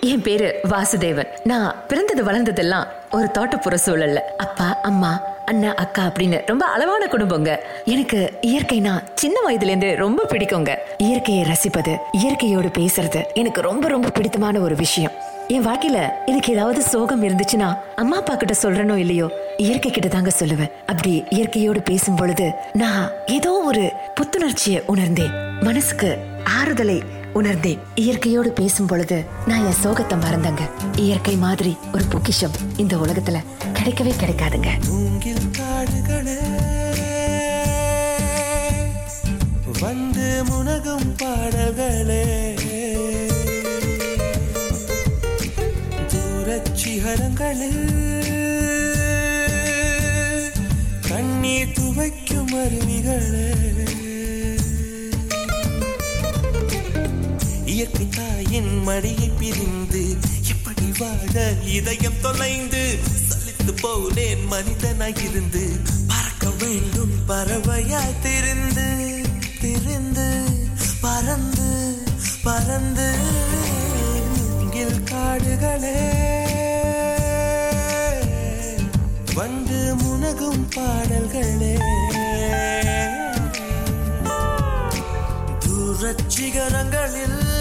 என் பேரு வாசுதேவன். நான் பிறந்தது வளர்ந்ததெல்லாம் ஒரு தோட்டப்புற சூழல்ல. அப்பா அம்மா அண்ணா அக்கா அப்படின்னு ரொம்ப அளவான குடும்பங்க. எனக்கு இயற்கைனா சின்ன வயதுல இருந்து ரொம்ப பிடிக்குங்க. இயற்கையை ரசிப்பது இயற்கையோடு பேசுறது எனக்கு ரொம்ப ரொம்ப பிடித்தமான ஒரு விஷயம். என் வாழ்க்கையில எனக்கு ஏதாவது சோகம் இருந்துச்சுன்னா அம்மா அப்பா கிட்ட சொல்றனோ இல்லையோ இயற்கை கிட்ட தாங்க சொல்லுவேன். அப்படி இயற்கையோடு பேசும் பொழுது நான் ஏதோ ஒரு புத்துணர்ச்சியை உணர்ந்தேன். மனசுக்கு ஆறுதலை உணர்ந்தேன் இயற்கையோடு பேசும் பொழுது நான் என் சோகத்தை மறந்தங்க. இயற்கை மாதிரி ஒரு பொக்கிஷம் இந்த உலகத்துல கிடைக்கவே கிடைக்காதுங்க. வந்து முனகும் பாடல்களே. தூரச்சிகரங்களில் கண்ணீர் துவைக்கும் அருவிகளே. இயற்கை தாயின் மடியை பிரிந்து எப்படி வாழ இதயம் தொலைந்து சலித்து போனேன் மனிதனாய் இருந்து பறக்க வேண்டும் பறவையாய் திருந்து திருந்து பறந்து பறந்து மூங்கில் காடுகளே. வந்து முனகும் பாடல்களே. தூரச் சிகரங்களில்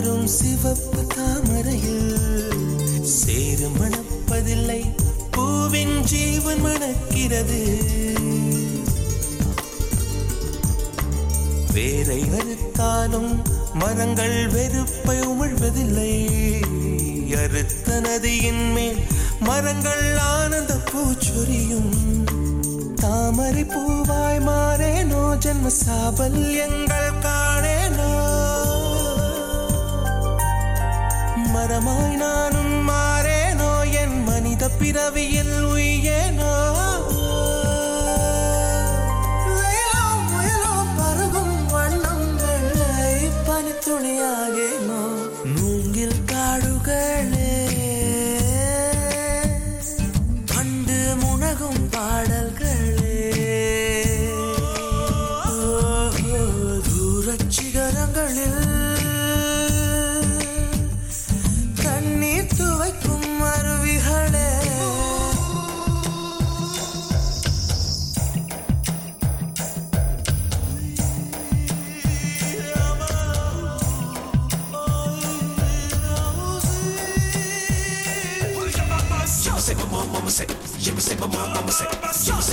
மலரும் சிவப்பு தாமரையில் சேறு மணப்பதில்லை பூவின் ஜீவன் மணக்கிறது. வேரை அறுத்தாலும் மரங்கள் வெறுப்பை உமிழ்வதில்லை. அறுத்த நதியின் மேல் மரங்கள் ஆனந்த பூச்சொரியும். தாமரை பூவாய் மாறேனோ ஜென்ம சாபல்யங்கள் பிறவியில்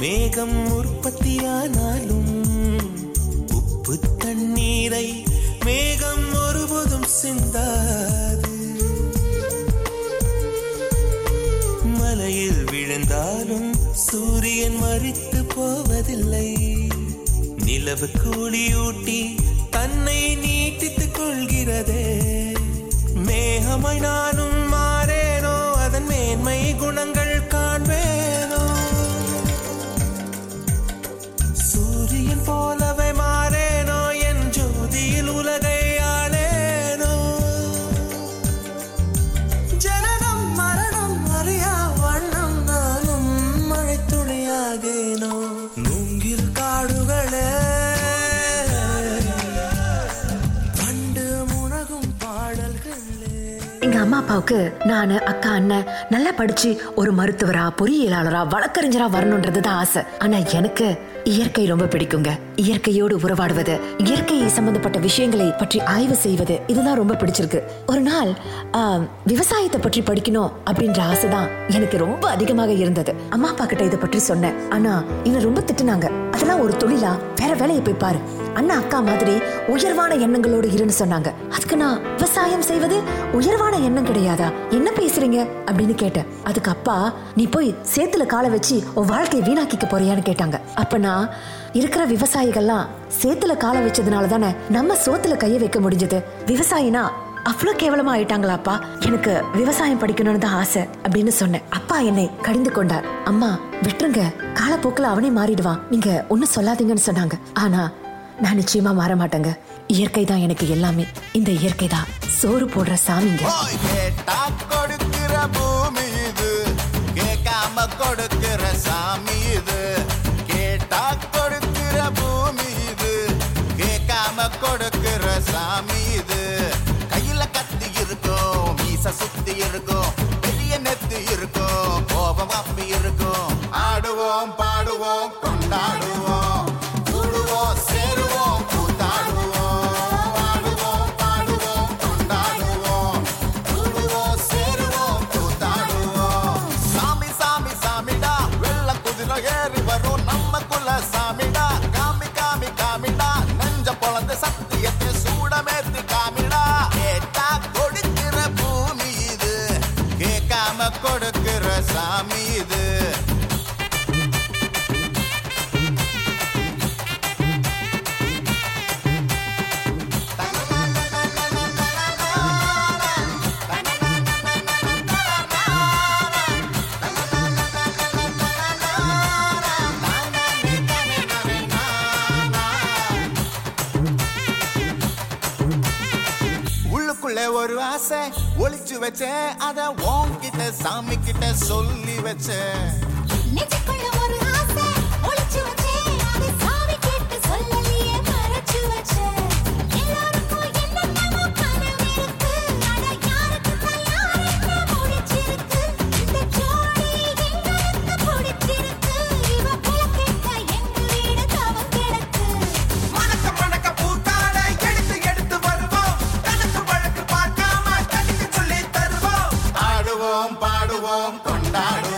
மேகம் உற்பத்தியானாலும் உப்பு தண்ணீரை மேகம் ஒருபோதும் சிந்தாது. மலையில் விழுந்தாலும் சூரியன் மறித்து போவதில்லை. நிலவு கூலியூட்டி தன்னை நீட்டித்துக் கொள்கிறதே. மேகமாய் நானும் அப்பாவுக்கு நானு அக்கா அண்ணன் நல்லா படிச்சு ஒரு மருத்துவரா பொறியியலாளரா வழக்கறிஞரா வரணும்ன்றதுதான் ஆசை. ஆனா எனக்கு இயற்கை ரொம்ப பிடிக்குங்க. இயற்கையோடு உறவாடுவது இயற்கை சம்பந்தப்பட்ட விஷயங்களை பற்றி ஆய்வு செய்வது இதுதான் ரொம்ப பிடிச்சிருக்கு. ஒரு நாள் விவசாயத்தை பற்றி படிக்கணும் அப்படின்ற ஆசைதான் எனக்கு ரொம்ப அதிகமாக இருந்தது. அம்மா அப்பா கிட்ட இதை பற்றி சொன்னேன். ஆனா என்ன ரொம்ப திட்டுனாங்க. அதெல்லாம் ஒரு தொழிலா? வேற வேலையை போய் பாரு. அண்ணா அக்கா மாதிரி உயர்வான எண்ணங்களோடு இருன்னு சொன்னாங்க. அதுக்கு நான் விவசாயம் செய்வது உயர்வான எண்ணம் கிடையாதா? என்ன பேசுறீங்க? அப்படின்னு கேட்டேன். அதுக்கு அப்பா நீ போய் சேத்துல காலை வச்சு உன் வாழ்க்கையை வீணாக்கிக்க போறியான்னு கேட்டாங்க. அப்ப நான் இருக்கிற விவசாயிகள்லாம் சேத்துல காலை வச்சதுனால தானே நம்ம சோத்துல கைய வைக்க முடிஞ்சது. விவசாயினா அவ்வளவு கேவலமா ஆயிட்டாங்களாப்பா எனக்கு விவசாயம் படிக்கணும்னு தான் ஆசை அப்படின்னு சொன்னேன். அப்பா என்னை கடிந்து கொண்டார். அம்மா விட்டுருங்க. காலப்போக்கில் அவனே மாறிடுவான். நீங்க ஒன்னும் சொல்லாதீங்கன்னு சொன்னாங்க. ஆனா நான் நிச்சயமா மாற மாட்டேங்க இயற்கை தான் எனக்கு எல்லாமே. இந்த இயற்கை தான். சோறு போடுற சாமிங்க. ஓய் கேட்டா கொடுக்கிற பூமி இது. கேட்காம கொடுக்கிற சாமி இது. கேட்டா கொடுக்கிற பூமி இது. கேட்காம கொடுக்கிற சாமி இது. கையில கத்தி இருக்கும் மீச சுத்தி இருக்கும் பெரிய நெத்தி இருக்கும் கோபம் அப்பி இருக்கும். ஆடுவோம் பாடுவோம் கொண்டாடுவோம். ஒளிச்சு வச்சேன் அத உன்கிட்ட சாமி கிட்ட சொல்லி வச்சேன் கொண்டாடுவோம் கொண்டாடுவோம்.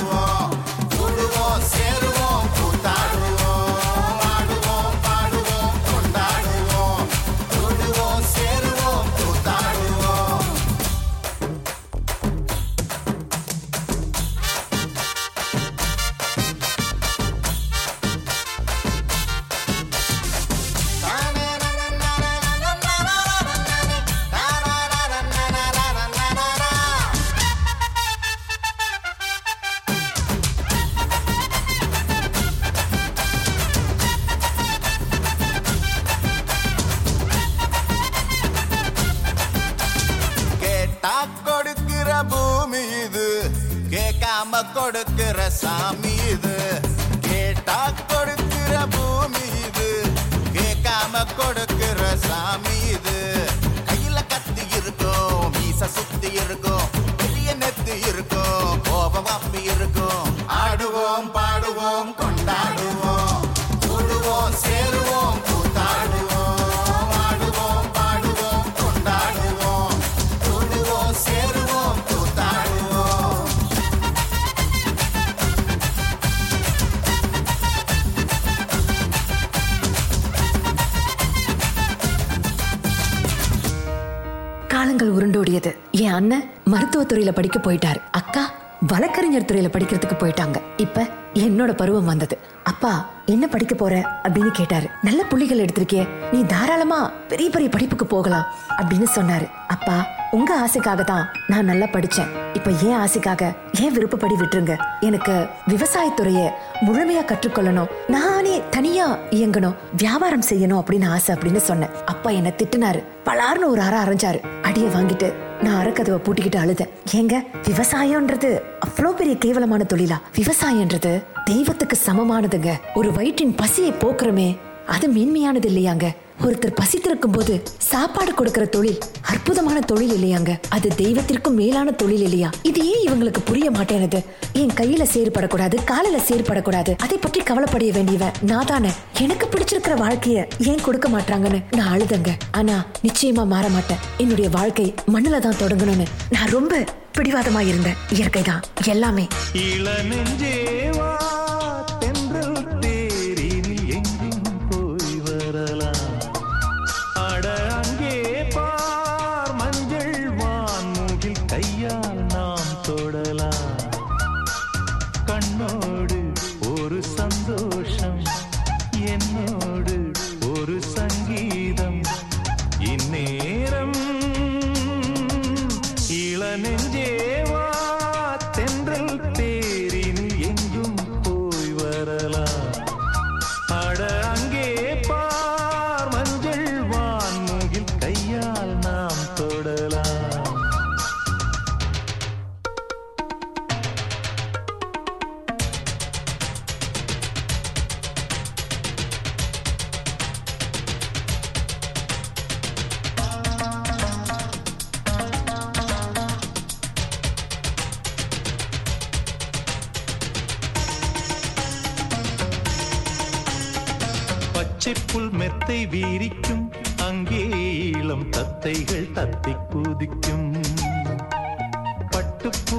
கூடியது. என் அண்ணன் மருத்துவத்துறையில படிக்க போயிட்டாரு. அக்கா வழக்கறிஞர் துறையில படிக்கிறதுக்கு போயிட்டாங்க. இப்ப என்னோட பருவம் வந்தது. அப்பா என்ன படிக்க போற? அப்படின்னு கேட்டாரு. நல்ல புள்ளிகள் எடுத்திருக்கே நீ தாராளமா பெரிய பெரிய படிப்புக்கு போகலாம் அப்படின்னு சொன்னாரு. அப்பா உங்க ஆசைக்காக தான் நான் நல்லா படிச்சேன். இப்ப ஏன் ஆசைக்காக ஏன் விருப்பப்படி விட்டுருங்க? எனக்கு விவசாயத்துறைய முழுமையா கற்றுக்கொள்ளணும். நானே தனியா இயங்கணும். வியாபாரம் செய்யணும் அப்படின்னு ஆசை அப்படின்னு சொன்னேன். அப்பா என்ன திட்டுனாரு. பலார்னு ஒரு அற அரைஞ்சாரு. அடிய வாங்கிட்டு நான் அறக்கதவை பூட்டிக்கிட்டு அழுதேன். ஏங்க விவசாயம்ன்றது அவ்வளோ பெரிய கேவலமான தொழிலா? விவசாயம்ன்றது தெய்வத்துக்கு சமமானதுங்க. ஒரு வயிற்றின் பசியை போக்குறமே அது மேன்மையானது இல்லையாங்க? ஒருத்தர் பசித்திருக்கும் போது சாப்பாடு கொடுக்கிற தொழில் அற்புதமான தொழில் இல்லையாங்க? அது தெய்வத்திற்கும் மேலான தொழில் இல்லையா? இது ஏன் இவங்களுக்கு புரிய மாட்டேனது? என் கையில சேறுபடக்கூடாது காலில சேறுபடக்கூடாது அதை பற்றி கவலைப்பட வேண்டியவன் நான் தானே. எனக்கு பிடிச்சிருக்கிற வாழ்க்கைய ஏன் கொடுக்க மாட்டாங்கன்னு நான் அழுதங்க. ஆனா நிச்சயமா மாற மாட்டேன். என்னுடைய வாழ்க்கை மண்ணில தான் தொடங்கணும்னு நான் ரொம்ப பிடிவாதமா இருந்தேன் இயற்கை தான் எல்லாமே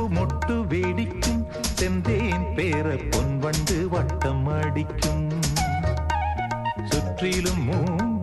மொட்டு வேடிக்கும் செந்தேன் பேர பொன் வண்டு வட்டம் அடிக்கும் சுற்றிலும் மூங்கில்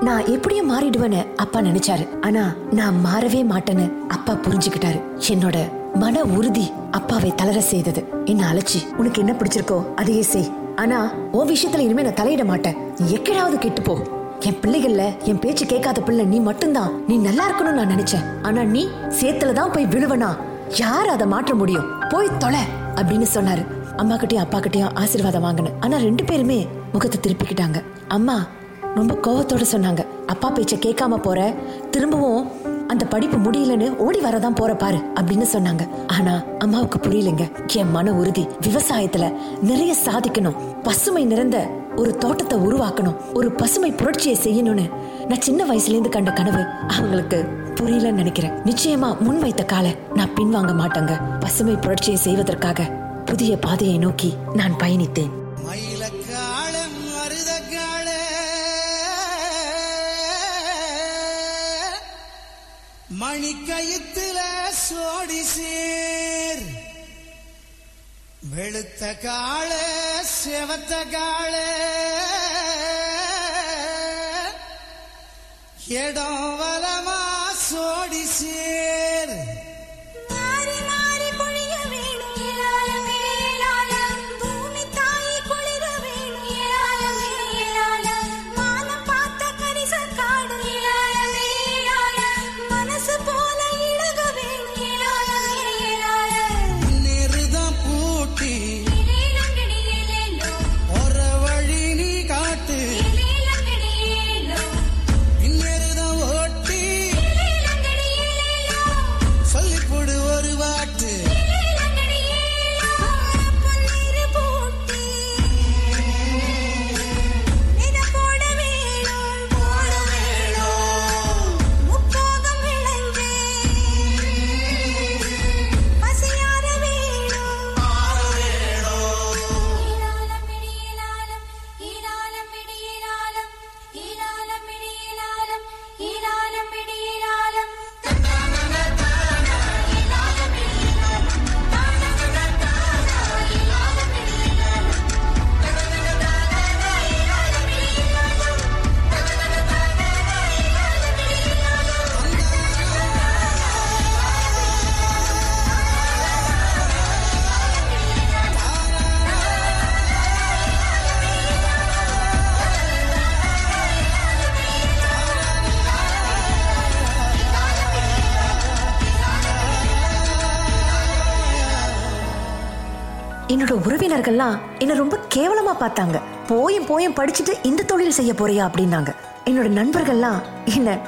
நான் எப்படியும் மாறிடுவேன்னு அப்பா நினைச்சாரு. ஆனா நான் மாறவே மாட்டேன்னு அப்பா புரிஞ்சுக்கிட்டாரு. என்னோட மன உறுதி அப்பாவை தளர செய்தது. என்ன அழைச்சி உனக்கு என்ன பிடிச்சிருக்கோ அதையே செய். ஆனா உன் விஷயத்துல இனிமே நான் தலையிட மாட்டேன். நீ எக்கடாவது கெட்டு போ. என் பிள்ளைகள்ல என் பேச்சு கேட்காத பிள்ளை நீ மட்டும்தான். நீ நல்லா இருக்கணும்னு நான் நினைச்சேன். ஆனா நீ சேத்துலதான் போய் விழுவனா? யார் அதை மாற்ற முடியும்? போய் தொலை அப்படின்னு சொன்னாரு. அம்மா கிட்டயும் அப்பா கிட்டயும் ஆசீர்வாதம் வாங்கினேன். ஆனா ரெண்டு பேருமே முகத்தை திருப்பிக்கிட்டாங்க. அம்மா ரொம்ப கோவத்தோட சொன்னாங்க. அப்பா பேச்ச கேட்காம போற திரும்பவும் அந்த படிப்பு முடியலன்னு ஓடி வரதான் போற பாரு அப்படின்னு சொன்னாங்க. ஆனா அம்மாவுக்கு புரியலங்க. என் மன உறுதி விவசாயத்துல நிறைய சாதிக்கணும். பசுமை நிறைந்த ஒரு தோட்டத்தை உருவாக்கணும். ஒரு பசுமை புரட்சியை செய்யணும்னு நான் சின்ன வயசுல இருந்து கண்ட கனவு. அவங்களுக்கு புரியலன்னு நினைக்கிறேன். நிச்சயமா முன் வைத்த காலை நான் பின்வாங்க மாட்டேங்க. பசுமை புரட்சியை செய்வதற்காக புதிய பாதையை நோக்கி நான் பயணித்தேன். மணிக்கயித்துல சோடி சேர். வெளுத்த கால செவத்த கால இடம் வலமா சோடி சேர். என்னோட உறவினர்கள்லாம் என்ன ரொம்ப கேவலமா பார்த்தாங்க. போயும் போயும் படிச்சுட்டு இந்த தொழில் செய்ய போறியா அப்படின்னாங்க. என்னோட நண்பர்கள்லாம் என்ன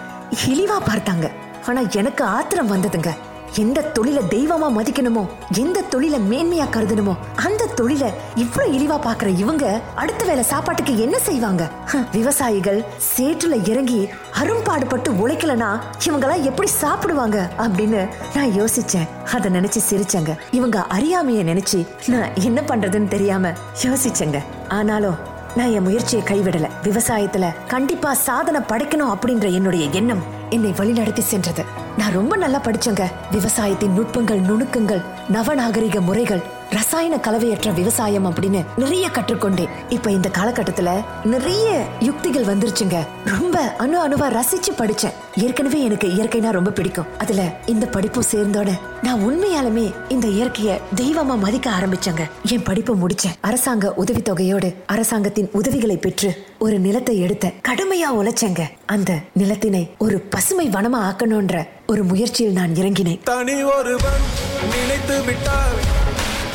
இழிவா பார்த்தாங்க. ஆனா எனக்கு ஆத்திரம் வந்ததுங்க. எந்த தொழிலை தெய்வமா மதிக்கணுமோ எந்த தொழிலை மேன்மையா கருதணுமோ அந்த தொழிலை இவ்வளவு இழிவா பாக்குற இவங்க அடுத்த வேலை சாப்பாட்டுக்கு என்ன செய்வாங்க? விவசாயிகள் சேற்றுல இறங்கி அரும்பாடுபட்டு உழைக்கலனா இவங்கெல்லாம் எப்படி சாப்பிடுவாங்க அப்படின்னு நான் யோசிச்சேன். அத நினைச்சு சிரிச்சேங்க. இவங்க அறியாமைய நினைச்சு நான் என்ன பண்றதுன்னு தெரியாம யோசிச்சேங்க. ஆனாலும் நான் என் முயற்சியை கைவிடல. விவசாயத்துல கண்டிப்பா சாதனை படைக்கணும் அப்படின்ற என்னுடைய எண்ணம் என்னை வழிநடத்தி சென்றது. நான் ரொம்ப நல்லா படிச்சேங்க. விவசாயத்தின் நுட்பங்கள் நுணுக்கங்கள் நவநாகரிக முறைகள் ரசாயன கலவையற்ற விவசாயம் அப்படின்னு நிறைய கற்றுக்கொண்டேன். இப்ப இந்த காலகட்டத்துல நிறைய யுக்திகள் வந்துருச்சுங்க. ரொம்ப அணு அணுவா ரசிச்சு படிச்சேன். ஏற்கனவே எனக்கு இயற்கைனா ரொம்ப பிடிக்கும். அதுல இந்த படிப்பும் சேர்ந்தோட நான் உண்மையாலுமே இந்த இயற்கைய தெய்வமா மதிக்க ஆரம்பிச்சேங்க. என் படிப்பு முடிச்சேன். அரசாங்க உதவித்தொகையோடு அரசாங்கத்தின் உதவிகளை பெற்று ஒரு நிலத்தை எடுத்த கடுமையா உழைச்சேங்க. அந்த நிலத்தினை ஒரு பசுமை வனமா ஆக்கணும்ன்ற ஒரு முயற்சியில் நான் இறங்கினேன். தனி ஒருவன் நினைத்து விட்டால்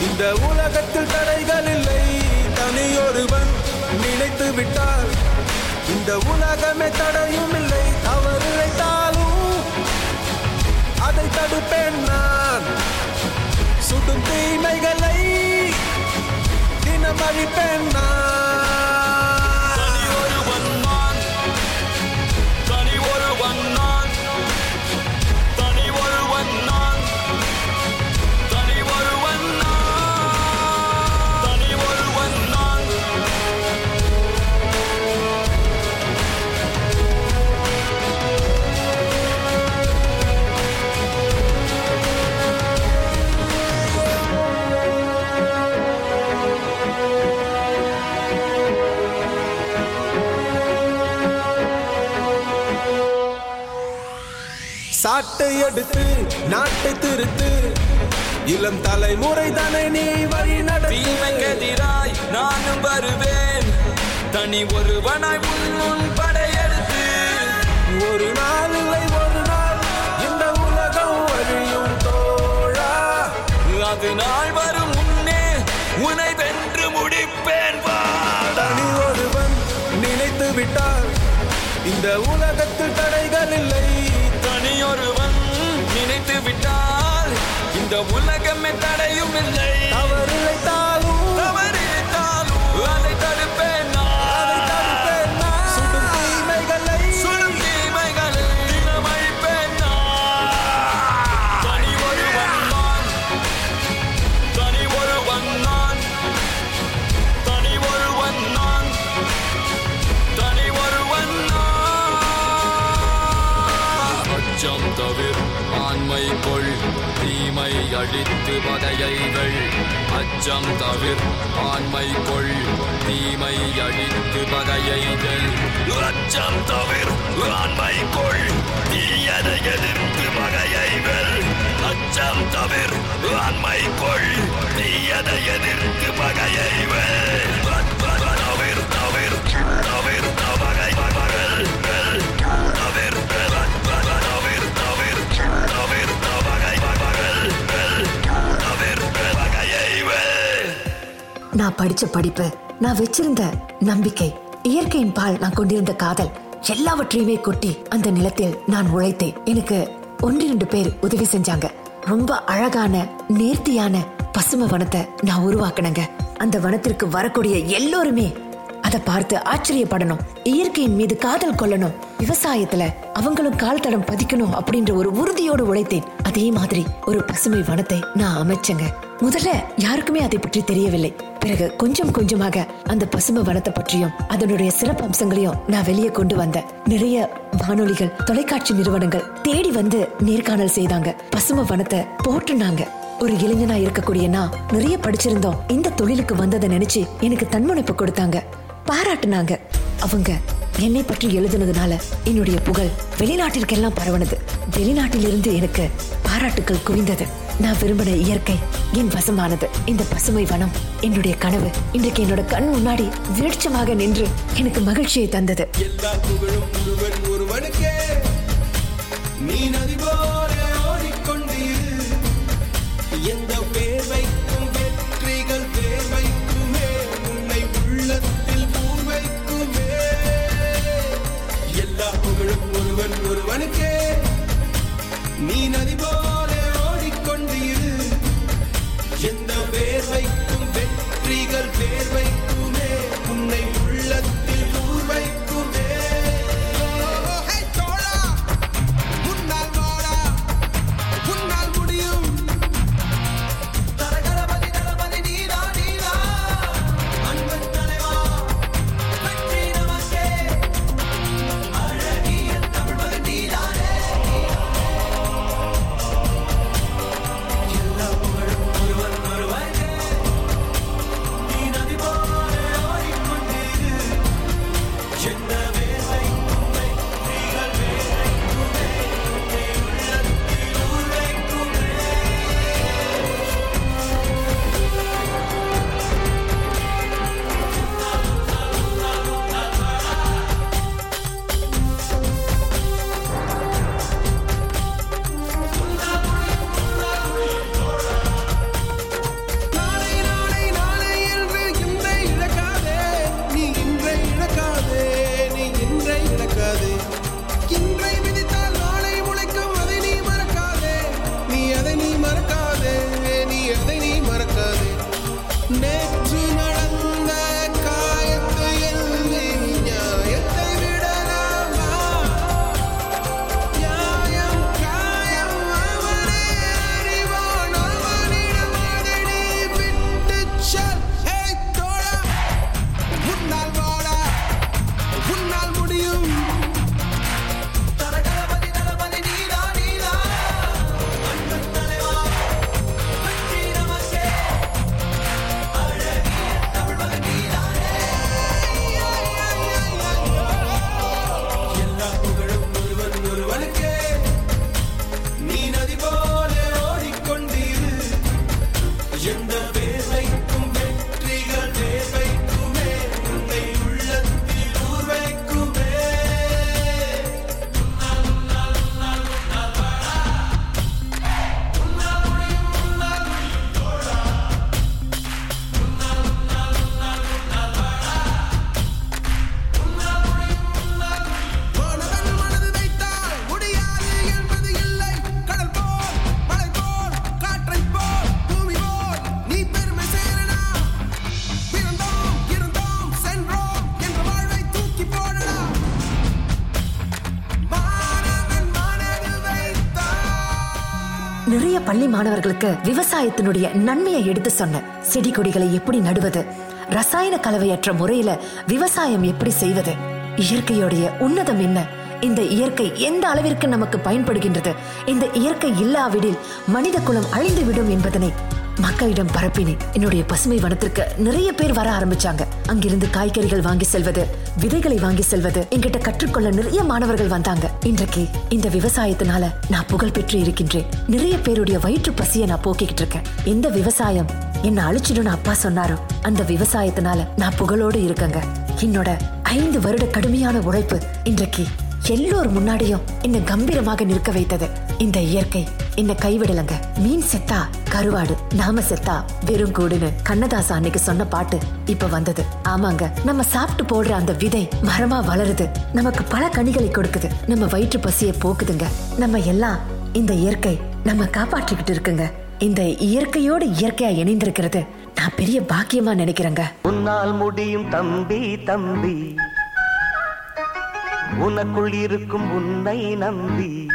இந்த உலகத்தில் தடைகள் இல்லை. தனி ஒருவன் நினைத்து விட்டால் இந்த உலகமே தடையும் இல்லை. தவறு இழைத்தாலும் அதை தடுப்பேன் நான். சுடும் தீமைகளை தினம் அழிப்பேன் நான். சாட்டை எடுத்து நாட்டை திருத்து. இளம் தலைமுறை தானே நீ வழி நடத்து. தீமைக்கெதிராய் நானும் வருவேன். தனி ஒருவனாய் உன் முன் படையெடுத்து. ஒரு நாள் இல்லை ஒரு நாள் இந்த உலகம் அழியும் தோழா. அது நாள் வரும் முன்னே உனை வென்று முடிப்பேன் தனி ஒருவன் நினைத்து விட்டால் இந்த உலகத்தில் இந்த உலகமே தடையும் இல்லை. அவர் இழைத்தாலும் அழித்து பகையைகள் அச்சம் தவிர் ஆண்மை கொள் தீமை அழித்து பகையைகள் அச்சம் தவிர் ஆண்மை கொள் தீயதை எதிர்த்து பகையைகள் அச்சம் தவிர் ஆண்மை கொள் தீயதை எதிர்த்து பகையைகள் நான் படிச்ச படிப்பு நான் வச்சிருந்த நம்பிக்கை இயற்கையின் பால் நான் கொண்டிருந்த காதல் எல்லாவற்றையுமே கொட்டி அந்த நிலத்தில் நான் உழைத்தேன். எனக்கு ஒன்றிரண்டு பேர் உதவி செஞ்சாங்க. ரொம்ப அழகான நேர்த்தியான பசுமை வனத்தை நான் உருவாக்கினேங்க. அந்த வனத்திற்கு வரக்கூடிய எல்லோருமே அதை பார்த்து ஆச்சரியப்படணும் இயற்கையின் மீது காதல் கொள்ளணும் விவசாயத்துல அவங்களும் கால் தடம் பதிக்கணும் அப்படின்ற ஒரு உறுதியோடு உழைத்தேன். அதே மாதிரி ஒரு பசுமை வனத்தை நான் அமைச்சேங்க. முதல்ல யாருக்குமே அதை பற்றி தெரியவில்லை. பிறகு கொஞ்சம் கொஞ்சமாக அந்த பசுமை வனத்தை பற்றியும் அதனுடைய சிறப்பு அம்சங்களையும் நான் வெளியே கொண்டு வந்தேன். நிறைய வானொலிகள் தொலைக்காட்சி நிறுவனங்கள் தேடி வந்து நேர்காணல் செய்தாங்க. பசுமை வனத்தை போட்டுனாங்க ஒரு இளைஞனா இருக்கக்கூடிய நான் நிறைய படிச்சிருந்தோம். இந்த தொழிலுக்கு வந்ததை நினைச்சு எனக்கு தன்முனைப்பு கொடுத்தாங்க. பாராட்டுனாங்க. அவங்க என்னை பற்றி எழுதுனதுனால என்னுடைய புகழ் வெளிநாட்டிற்கெல்லாம் பரவனது. வெளிநாட்டிலிருந்து எனக்கு பாராட்டுக்கள் குவிந்தது. நான் விரும்பின இயற்கை என் வசமானது இந்த பசுமை வனம் என்னுடைய கனவு. இன்றைக்கு என்னோட கண் முன்னாடி வெளிச்சமாக நின்று எனக்கு மகிழ்ச்சியை தந்தது. ஒருவன் ஒருவனுக்கே. நீ நதி mesmo em மாணவர்களுக்கு விவசாயத்தினுடைய நன்மையை எடுத்து சொன்னேன் செடி கொடிகளை எப்படி நடுவது? ரசாயன கலவையற்ற முறையில விவசாயம் எப்படி செய்வது? இயற்கையுடைய உன்னதம் என்ன? இந்த இயற்கை எந்த அளவிற்கு நமக்கு பயன்படுகின்றது? இந்த இயற்கை இல்லாவிடில் மனித குலம் அழிந்துவிடும் என்பதனை மக்களிடம் பரப்பினேன். என்னுடைய பசுமை வனத்திற்கு நிறைய பேர் வர ஆரம்பிச்சாங்க. அங்கிருந்து காய்கறிகள் வாங்கி செல்வது விதைகளை வாங்கி செல்வது. என்கிட்ட கற்றுக்கொள்ள நிறைய மாணவர்கள் வந்தாங்க. இன்றைக்கு இந்த விவசாயத்தினால நான் புகழ் பெற்று இருக்கின்றேன். நிறைய பேருடைய வயிற்று பசியை நான் போக்கிக்கிட்டு இருக்கேன். இந்த விவசாயம்? என்ன அழிச்சிடும்னு அப்பா சொன்னாரோ. அந்த விவசாயத்தினால நான் புகழோடு இருக்கேங்க. என்னோட ஐந்து வருட கடுமையான உழைப்பு இன்றைக்கு எல்லோர் முன்னாடியும் என்ன கம்பீரமாக நிற்க வைத்தது. இந்த இயற்கை என்ன கைவிடலங்க. மீன் செத்தா கருவாடு. நாம செத்தா வெறும் கூடுன்னு கண்ணதாசா அன்னைக்கு சொன்ன பாட்டு இப்ப வந்தது. ஆமாங்க நம்ம சாப்பிட்டு போடுற அந்த விதை மரமா வளருது. நமக்கு பல கனிகளை கொடுக்குது. நம்ம வயிற்று பசியை போக்குதுங்க. நம்ம எல்லாம் இந்த இயற்கை நம்ம காப்பாற்றிக்கிட்டு இருக்குங்க. இந்த இயற்கையோடு இயற்கையா இணைந்திருக்கிறது நான் பெரிய பாக்கியமா நினைக்கிறேங்க. உன்னால் முடியும் தம்பி தம்பி. உனக்குள் இருக்கும் உன்னை நம்பி.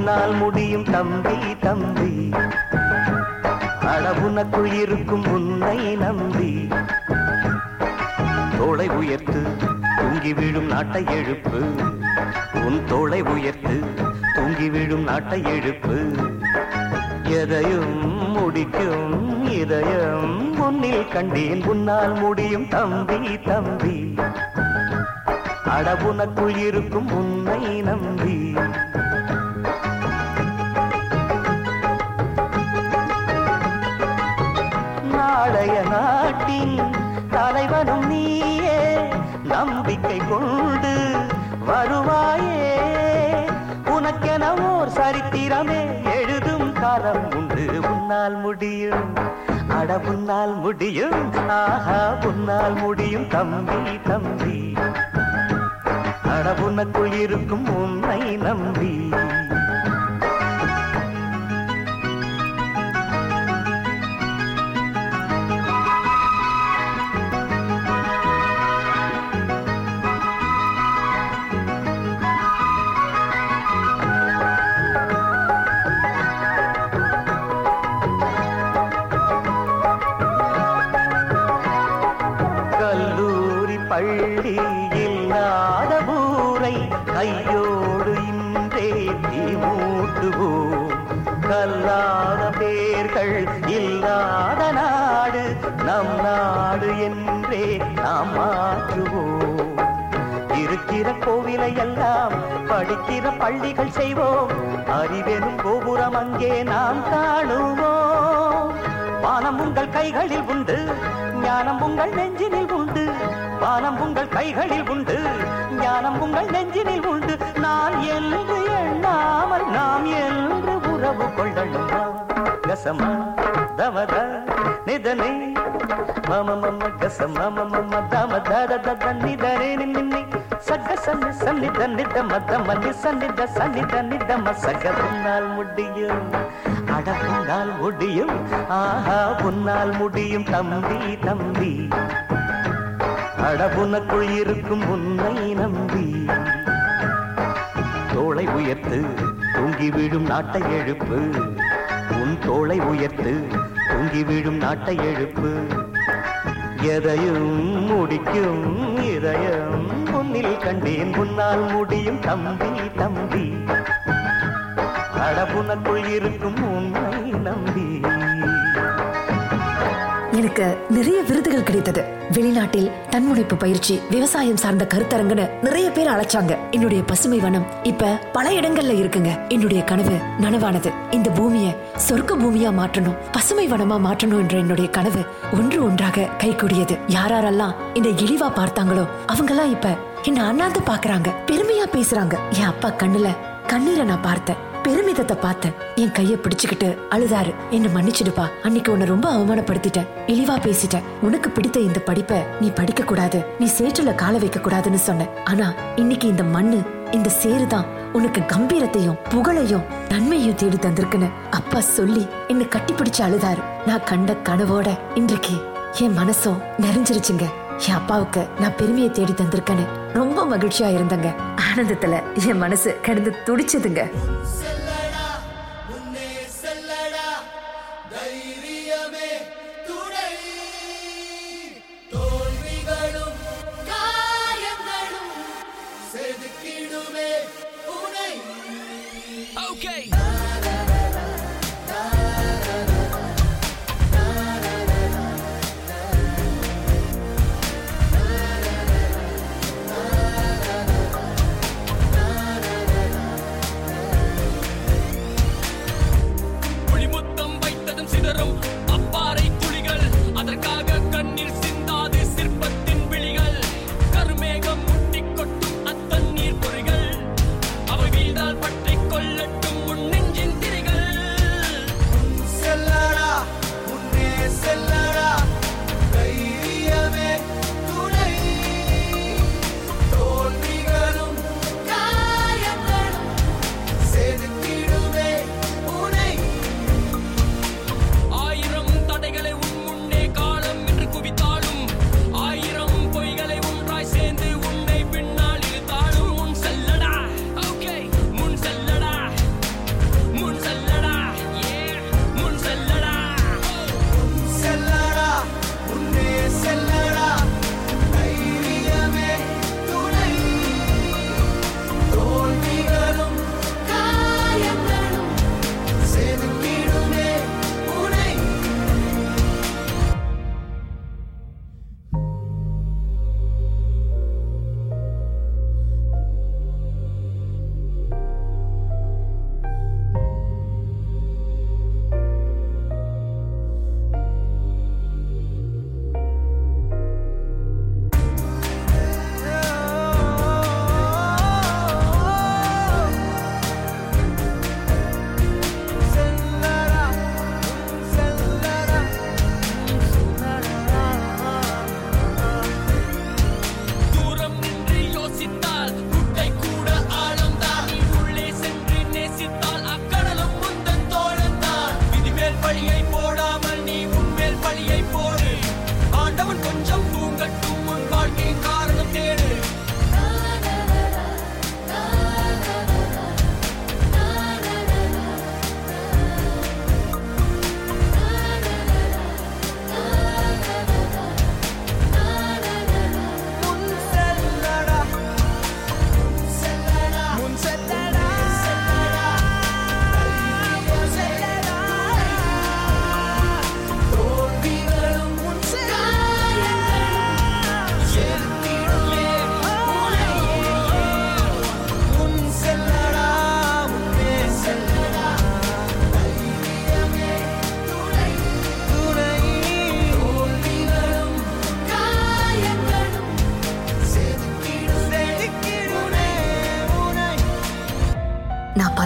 உன்னால் முடியும் தம்பி தம்பி. அட இருக்கும் உன்னை நம்பி. தோளை உயர்த்து தூங்கி விழும் நாட்டை எழுப்பு. உன் தோளை உயர்த்து தூங்கி விழும் நாட்டை எழுப்பு. எதையும் முடிக்கும் இதயம் உன்னில் கண்டேன். உன்னால் முடியும் தம்பி தம்பி. அடபுனக்குள் இருக்கும் உன்னை நம்பி. எழுதும் உண்டு. உன்னால் முடியும். அட உன்னால் முடியும். ஆஹா உன்னால் முடியும். தம்பி தம்பி. அட உனக்குள் இருக்கும் உன்னை நம்பி. கோவிலை எல்லாம் படிக்கிற பள்ளிகள் செய்வோம். அறிவெனும் கோபுரம் அங்கே நாம் காணுவோம். வானம் உங்கள் கைகளில் உண்டு ஞானம் உங்கள் நெஞ்சினில் உண்டு. வானம் உங்கள் கைகளில் உண்டு ஞானம் உங்கள் நெஞ்சினில் உண்டு. நான் என்று எண்ணாமல் நாம் என்று உறவு கொள்ளணும் கசமா தவத நிதனை மம மம கச மம மம தம தத தத நிதனே நின்னி சக சன்னி சன்னித நித மத உன்னால் முடியும் அட உன்னால் முடியும் ஆஹா உன்னால் முடியும் தம்பி தம்பி அட உனக்குள் இருக்கும் உன்னை நம்பி தோளை உயர்த்து தூங்கி விழும் நாட்டை எழுப்பு. உன் தோளை உயர்த்து தூங்கி விழும் நாட்டை எழுப்பு. எதையும் முடிக்கும் இதயம் உன்னில் கண்டேன். உன்னால் முடியும் தம்பி தம்பி. அடபுனக்குள் இருக்கும் உண்மை நம்பி. இருக்க நிறைய விருதுகள் கிடைத்தது. வெளிநாட்டில் தன்முனைப்பு பயிற்சி விவசாயம் சார்ந்த கருத்தரங்குன்னு நிறைய பேர் அழைச்சாங்க. என்னுடைய பசுமை வனம் இப்ப பல இடங்கள்ல இருக்குங்க. என்னுடைய கனவு நனவானது. இந்த பூமிய சொர்க்க பூமியா மாற்றணும் பசுமை வனமா மாற்றணும் என்ற என்னுடைய கனவு ஒன்று ஒன்றாக கைகூடியது. யாரெல்லாம் இந்த இழிவா பார்த்தாங்களோ அவங்கெல்லாம் இப்ப என்ன அண்ணாந்து பாக்குறாங்க பெருமையா பேசுறாங்க. என் அப்பா கண்ணுல கண்ணீரை நான் பார்த்தேன். பெருமிதத்தை பார்த்த என் கைய பிடிச்சுக்கிட்டு அழுதாரு. என்ன மன்னிச்சிடுப்பா. அன்னைக்கு உன்னை ரொம்ப அவமானப்படுத்திட்டேன். இழிவா பேசிட்டேன். உனக்கு பிடித்த இந்த படிப்பை நீ படிக்க கூடாது. நீ சேற்றுல கால வைக்க கூடாதுன்னு சொன்ன ஆனா இன்னைக்கு இந்த மண்ணு இந்த சேருதான் உனக்கு கம்பீரத்தையும் புகழையும் நன்மையும் தேடி தந்திருக்குன்னு அப்பா சொல்லி என்ன கட்டி பிடிச்சு அழுதாரு. நான் கண்ட கனவோட இன்றைக்கு என் மனசும் நிறைஞ்சிருச்சுங்க. என் அப்பாவுக்கு நான் பெருமையை தேடி தந்திருக்கேன்னு ரொம்ப மகிழ்ச்சியா இருந்தேங்க. ஆனந்தத்துல என் மனசு கிடந்து துடிச்சதுங்க. சிதறும்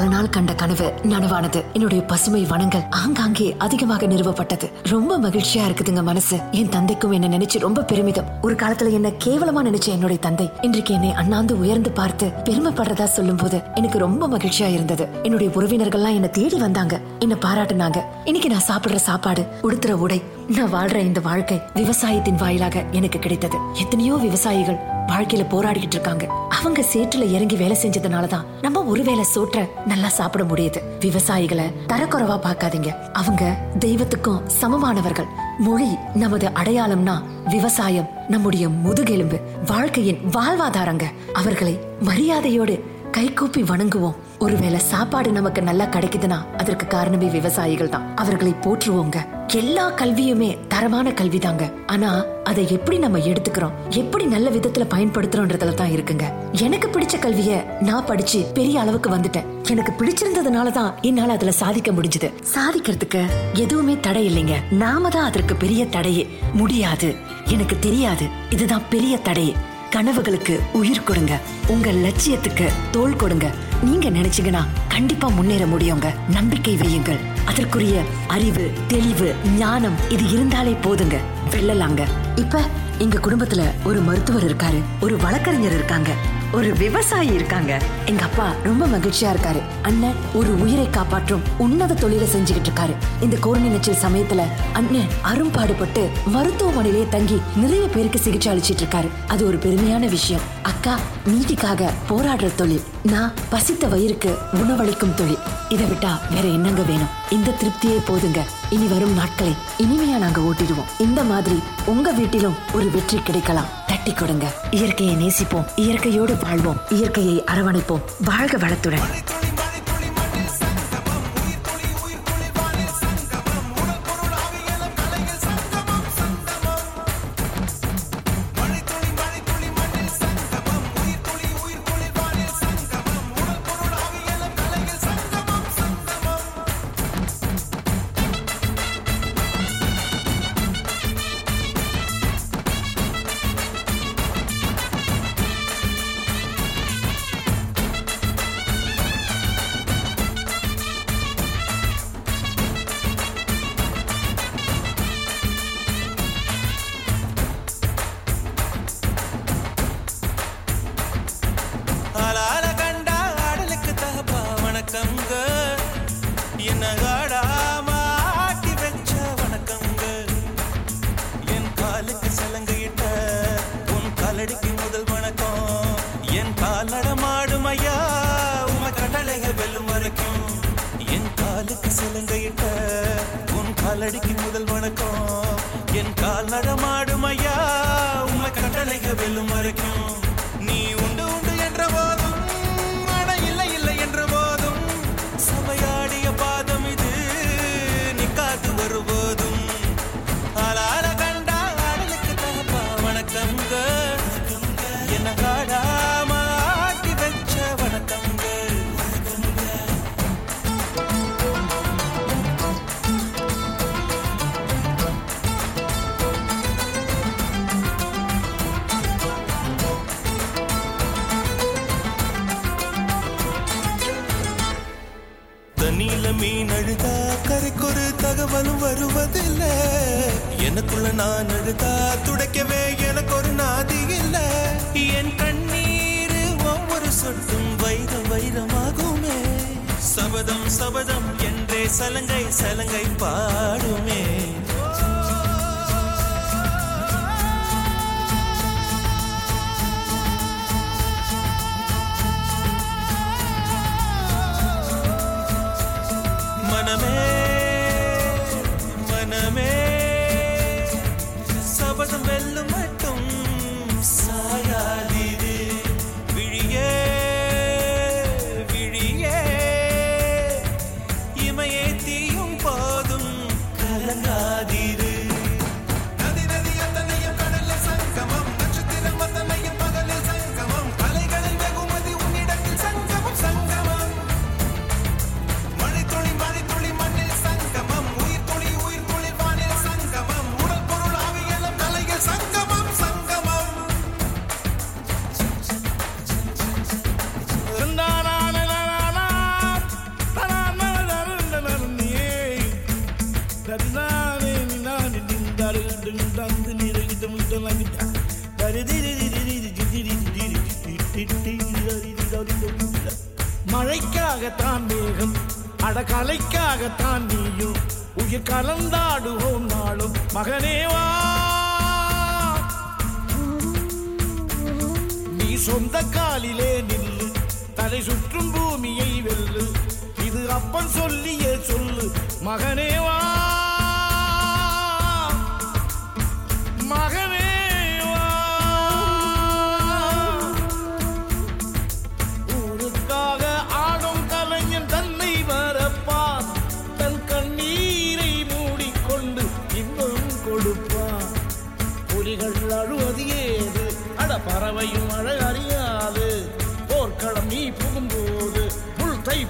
பல நாள் கண்ட கனவு நனவானது. என்னுடைய பசுமை வனங்கள் ஆங்காங்கே அதிகமாக நிறுவப்பட்டது. ரொம்ப மகிழ்ச்சியா இருக்குதுங்க மனசு. என் தந்தைக்கும் என்ன நினைச்சு ரொம்ப பெருமிதம். ஒரு காலத்துல என்ன கேவலமா நினைச்ச என்னுடைய தந்தை இன்றைக்கு என்னை அண்ணாந்து உயர்ந்து பார்த்து பெருமைப்படுறதா சொல்லும் போது எனக்கு ரொம்ப மகிழ்ச்சியா இருந்தது. என்னுடைய உறவினர்கள்லாம் என்ன தேடி வந்தாங்க. என்ன பாராட்டுனாங்க. இன்னைக்கு நான் சாப்பிடுற சாப்பாடு உடுத்துற உடை நான் வாழ்ற இந்த வாழ்க்கை விவசாயத்தின் வாயிலாக எனக்கு கிடைத்தது. எத்தனையோ விவசாயிகள் வாழ்க்கையில போராடிக்கிட்டு இருக்காங்க. அவங்க சேற்றுல இறங்கி வேலை செஞ்சதுனாலதான் நம்ம ஒருவேளை சோற்ற நல்லா சாப்பிட முடியுது. விவசாயிகளை தரக்குறைவா பார்க்காதீங்க. அவங்க தெய்வத்துக்கும் சமமானவர்கள். மொழி நமது அடையாளம்னா விவசாயம் நம்முடைய முதுகெலும்பு. வாழ்க்கையின் வாழ்வாதாரங்க. அவர்களை மரியாதையோடு கைகூப்பி வணங்குவோம். ஒருவேளை சாப்பாடு நமக்கு நல்லா கிடைக்குதுன்னா அதற்கு காரணமே விவசாயிகள் தான். அவர்களை போற்றுவோங்க. எல்லா கல்வியுமே தரமான கல்விதாங்க. ஆனா அதை எப்படி நம்ம எடுத்துக்கிறோம்? எப்படி நல்ல விதத்துல பயன்படுத்துறோம்ன்றதுல தான் இருக்குங்க. எனக்கு பிடிச்ச கல்விய நான் படிச்சு பெரிய அளவுக்கு வந்துட்டேன். எனக்கு பிடிச்சிருந்ததுனால தான் என்னால அதுல சாதிக்க முடிஞ்சது. சாதிக்கிறதுக்கு எதுவுமே தடை இல்லைங்க. நாம தான் அதற்கு பெரிய தடையே. முடியாது. எனக்கு தெரியாது. இதுதான் பெரிய தடையே. கனவுகளுக்கு உயிர் கொடுங்க. உங்க லட்சியத்துக்கு தோள் கொடுங்க. நீங்க நினைச்சீங்கன்னா கண்டிப்பா முன்னேற முடியுங்க. நம்பிக்கை வையுங்கள் அதற்குரிய அறிவு தெளிவு ஞானம் இது இருந்தாலே போதுங்க. வெல்லலாங்க. இப்ப எங்க குடும்பத்துல ஒரு மருத்துவர் இருக்காரு. ஒரு வழக்கறிஞர் இருக்காங்க. ஒரு விவசாயி இருக்காங்க. எங்க அப்பா ரொம்ப மகிழ்ச்சியா இருக்காரு. அண்ணன் ஒரு உயிரை காப்பாற்றும் உன்னத தொழிலை செஞ்சுக்கிட்டு இருக்காரு. இந்த கோரணி நச்சல் சமயத்துல அண்ணன் அரும்பாடுபட்டு மருத்துவமனையிலே தங்கி நிறைய பேருக்கு சிகிச்சை அளிச்சிட்டு இருக்காரு. அது ஒரு பெருமையான விஷயம். அக்கா நீதிக்காக போராடுற தொழில். நான் பசித்த வயிறுக்கு உணவளிக்கும் தொழில். இதை விட்டா வேற என்னங்க வேணும்? இந்த திருப்தியே போதுங்க. இனி வரும் நாட்களை இனிமையா நாங்க ஓட்டிடுவோம். இந்த மாதிரி உங்க வீட்டிலும் ஒரு வெற்றி கிடைக்கலாம். தட்டி கொடுங்க. இயற்கையை நேசிப்போம். இயற்கையோடு வாழ்வோம். இயற்கையை அரவணைப்போம். வாழ்க வளத்துடன். எனக்குள்ள நான் அழுதா? துடைக்கவே எனக்கு ஒரு நாதி இல்ல. என் கண்ணீர் ஒவ்வொரு சொட்டும் வைரம் வைரமாகுமே. சபதம் சபதம் என்றே சலங்கை சலங்கை பாடுமே. கலைக்காகத்தான் நீயும் உயிர் கலந்தாடுவோம் நாளும். மகனேவா நீ சொந்த காலிலே நில்லு. தலை சுற்றும் பூமியை வெல்லு. இது அப்பன் சொல்லியே சொல்லு. மகனேவா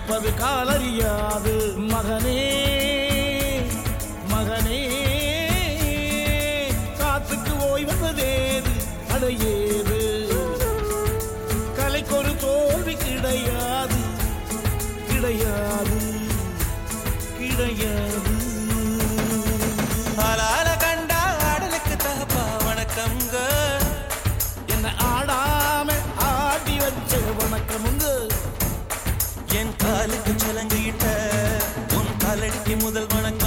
நிற்பது காலறியாது. மகனே மகனே காத்துக்கு ஓய்வதேது அதையே காலுக்கு சலங்கிட்ட உன் காலடிக்கு முதல் வணக்கம்.